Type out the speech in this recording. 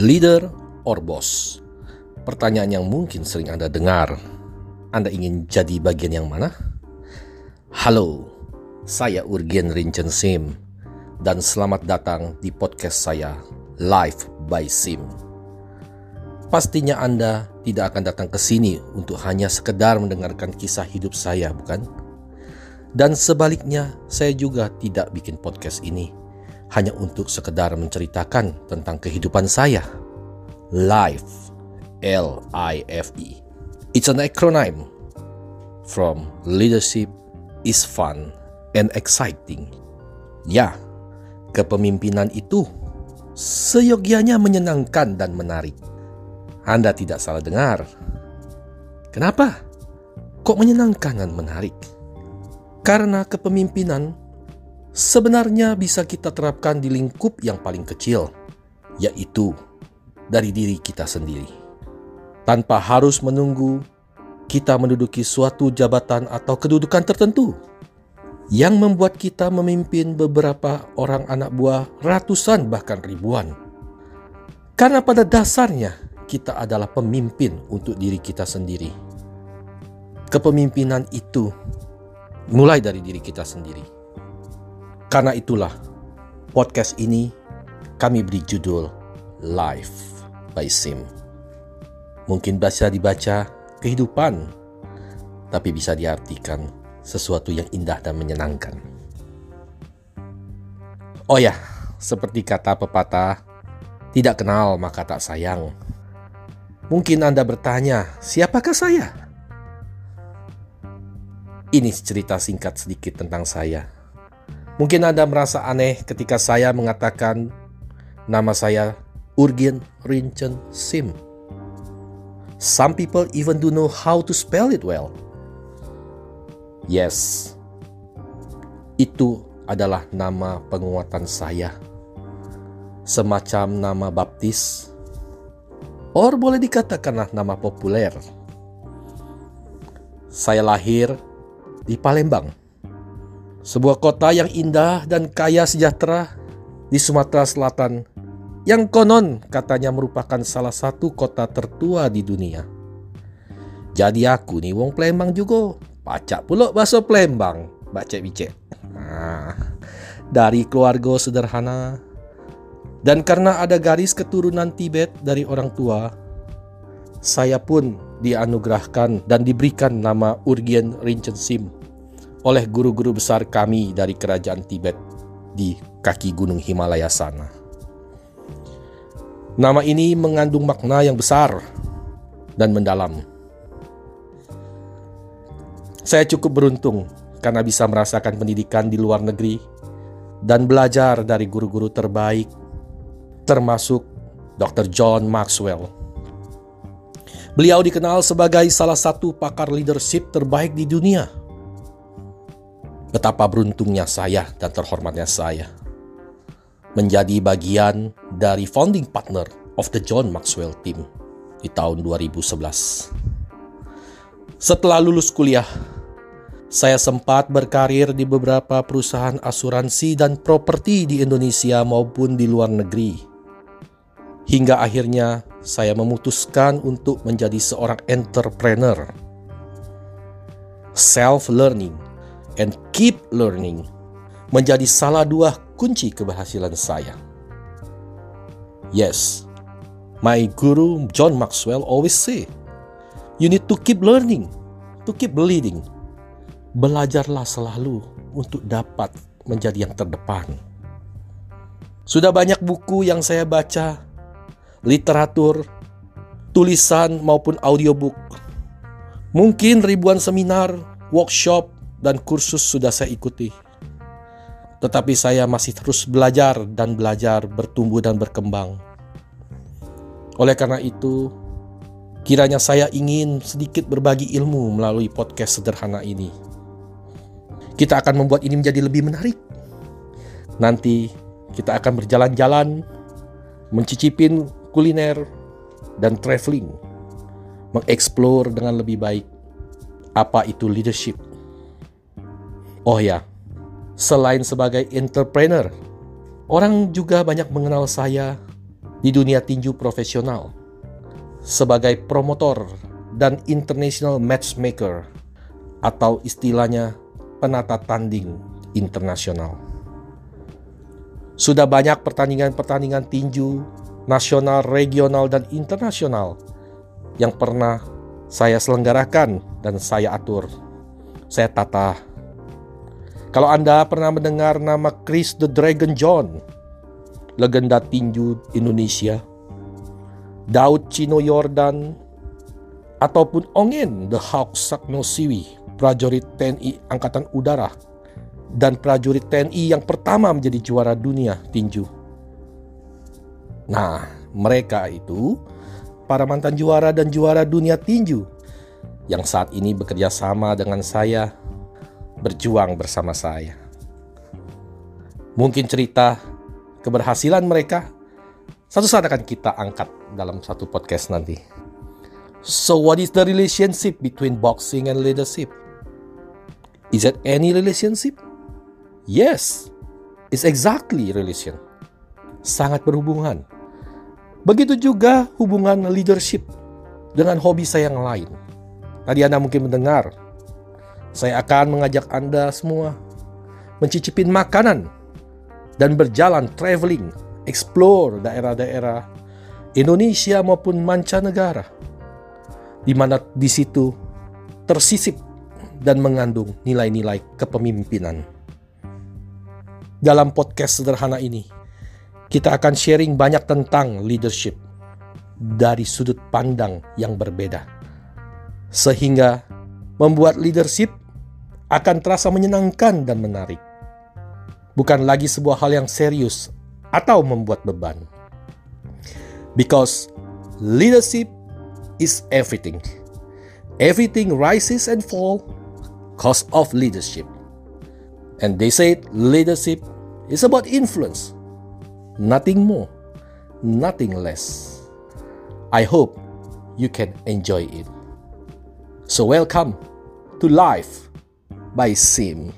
Leader or boss? Pertanyaan yang mungkin sering Anda dengar. Anda ingin jadi bagian yang mana? Halo, saya Urgen Rincen Sim dan selamat datang di podcast saya Live by Sim. Pastinya Anda tidak akan datang ke sini untuk hanya sekedar mendengarkan kisah hidup saya, bukan? Dan sebaliknya, saya juga tidak bikin podcast ini hanya untuk sekedar menceritakan tentang kehidupan saya. Life, L-I-F-E. It's an acronym from leadership is fun and exciting. Ya, kepemimpinan itu seyogianya menyenangkan dan menarik. Anda tidak salah dengar. Kenapa? Kok menyenangkan dan menarik? Karena kepemimpinan sebenarnya bisa kita terapkan di lingkup yang paling kecil, yaitu dari diri kita sendiri. Tanpa harus menunggu kita menduduki suatu jabatan atau kedudukan tertentu yang membuat kita memimpin beberapa orang anak buah ratusan bahkan ribuan. Karena pada dasarnya kita adalah pemimpin untuk diri kita sendiri. Kepemimpinan itu mulai dari diri kita sendiri. Karena itulah podcast ini kami beri judul Life by Sim. Mungkin bisa dibaca kehidupan, tapi bisa diartikan sesuatu yang indah dan menyenangkan. Oh ya, seperti kata pepatah, tidak kenal maka tak sayang. Mungkin Anda bertanya, siapakah saya? Ini cerita singkat sedikit tentang saya Mungkin Anda merasa aneh ketika saya mengatakan nama saya Urgen Rinchen Sim. Some people even do know how to spell it well. Yes, itu adalah nama penguatan saya. Semacam nama baptis. Or boleh dikatakanlah nama populer. Saya lahir di Palembang sebuah kota yang indah dan kaya sejahtera di Sumatera Selatan yang konon katanya merupakan salah satu kota tertua di dunia. Jadi aku nih wong Palembang juga, pacak pula bahasa Palembang, baca bicek. Nah, dari keluarga sederhana dan karena ada garis keturunan Tibet dari orang tua, saya pun dianugerahkan dan diberikan nama Urgien Rinchen Sim oleh guru-guru besar kami dari kerajaan Tibet di kaki gunung Himalaya sana. Nama ini mengandung makna yang besar dan mendalam. Saya cukup beruntung karena bisa merasakan pendidikan di luar negeri dan belajar dari guru-guru terbaik, termasuk Dr. John Maxwell. Beliau dikenal sebagai salah satu pakar leadership terbaik di dunia Betapa beruntungnya saya dan terhormatnya saya menjadi bagian dari founding partner of the John Maxwell Team di tahun 2011. Setelah lulus kuliah, saya sempat berkarir di beberapa perusahaan asuransi dan properti di Indonesia maupun di luar negeri. Hingga akhirnya saya memutuskan untuk menjadi seorang entrepreneur. Self-learning and keep learning menjadi salah dua kunci keberhasilan saya. Yes, my guru John Maxwell always say, you need to keep learning, to keep leading. Belajarlah selalu untuk dapat menjadi yang terdepan. Sudah banyak buku yang saya baca, literatur, tulisan maupun audiobook. Mungkin ribuan seminar, workshop, dan kursus sudah saya ikuti. Tetapi saya masih terus belajar dan belajar, bertumbuh dan berkembang. Oleh karena itu, kiranya saya ingin sedikit berbagi ilmu melalui podcast sederhana ini. Kita akan membuat ini menjadi lebih menarik. Nanti kita akan berjalan-jalan, mencicipin kuliner, dan traveling, mengeksplor dengan lebih baik apa itu leadership Oh ya, selain sebagai entrepreneur, orang juga banyak mengenal saya di dunia tinju profesional sebagai promotor dan international matchmaker atau istilahnya penata tanding internasional. Sudah banyak pertandingan-pertandingan tinju nasional, regional, dan internasional yang pernah saya selenggarakan dan saya atur, saya tata. Kalau Anda pernah mendengar nama Chris the Dragon John, legenda tinju Indonesia, Daud Chino Yordan, ataupun Ongen the Hawk Saknosiwi, prajurit TNI Angkatan Udara, dan prajurit TNI yang pertama menjadi juara dunia tinju. Nah, mereka itu para mantan juara dan juara dunia tinju yang saat ini bekerja sama dengan saya, berjuang bersama saya. Mungkin cerita keberhasilan mereka satu saat akan kita angkat dalam satu podcast nanti. So what is the relationship between boxing and leadership? Is it any relationship? Yes, it's exactly relation. Sangat berhubungan. Begitu juga hubungan leadership dengan hobi saya yang lain. Tadi Anda mungkin mendengar, saya akan mengajak Anda semua mencicipin makanan dan berjalan traveling, explore daerah-daerah Indonesia maupun mancanegara, di mana di situ tersisip dan mengandung nilai-nilai kepemimpinan. Dalam podcast sederhana ini, kita akan sharing banyak tentang leadership dari sudut pandang yang berbeda, sehingga membuat leadership akan terasa menyenangkan dan menarik, bukan lagi sebuah hal yang serius atau membuat beban. Because leadership is everything. Everything rises and falls cause of leadership. And they said leadership is about influence, nothing more, nothing less. I hope you can enjoy it. So, welcome to Life by Sim.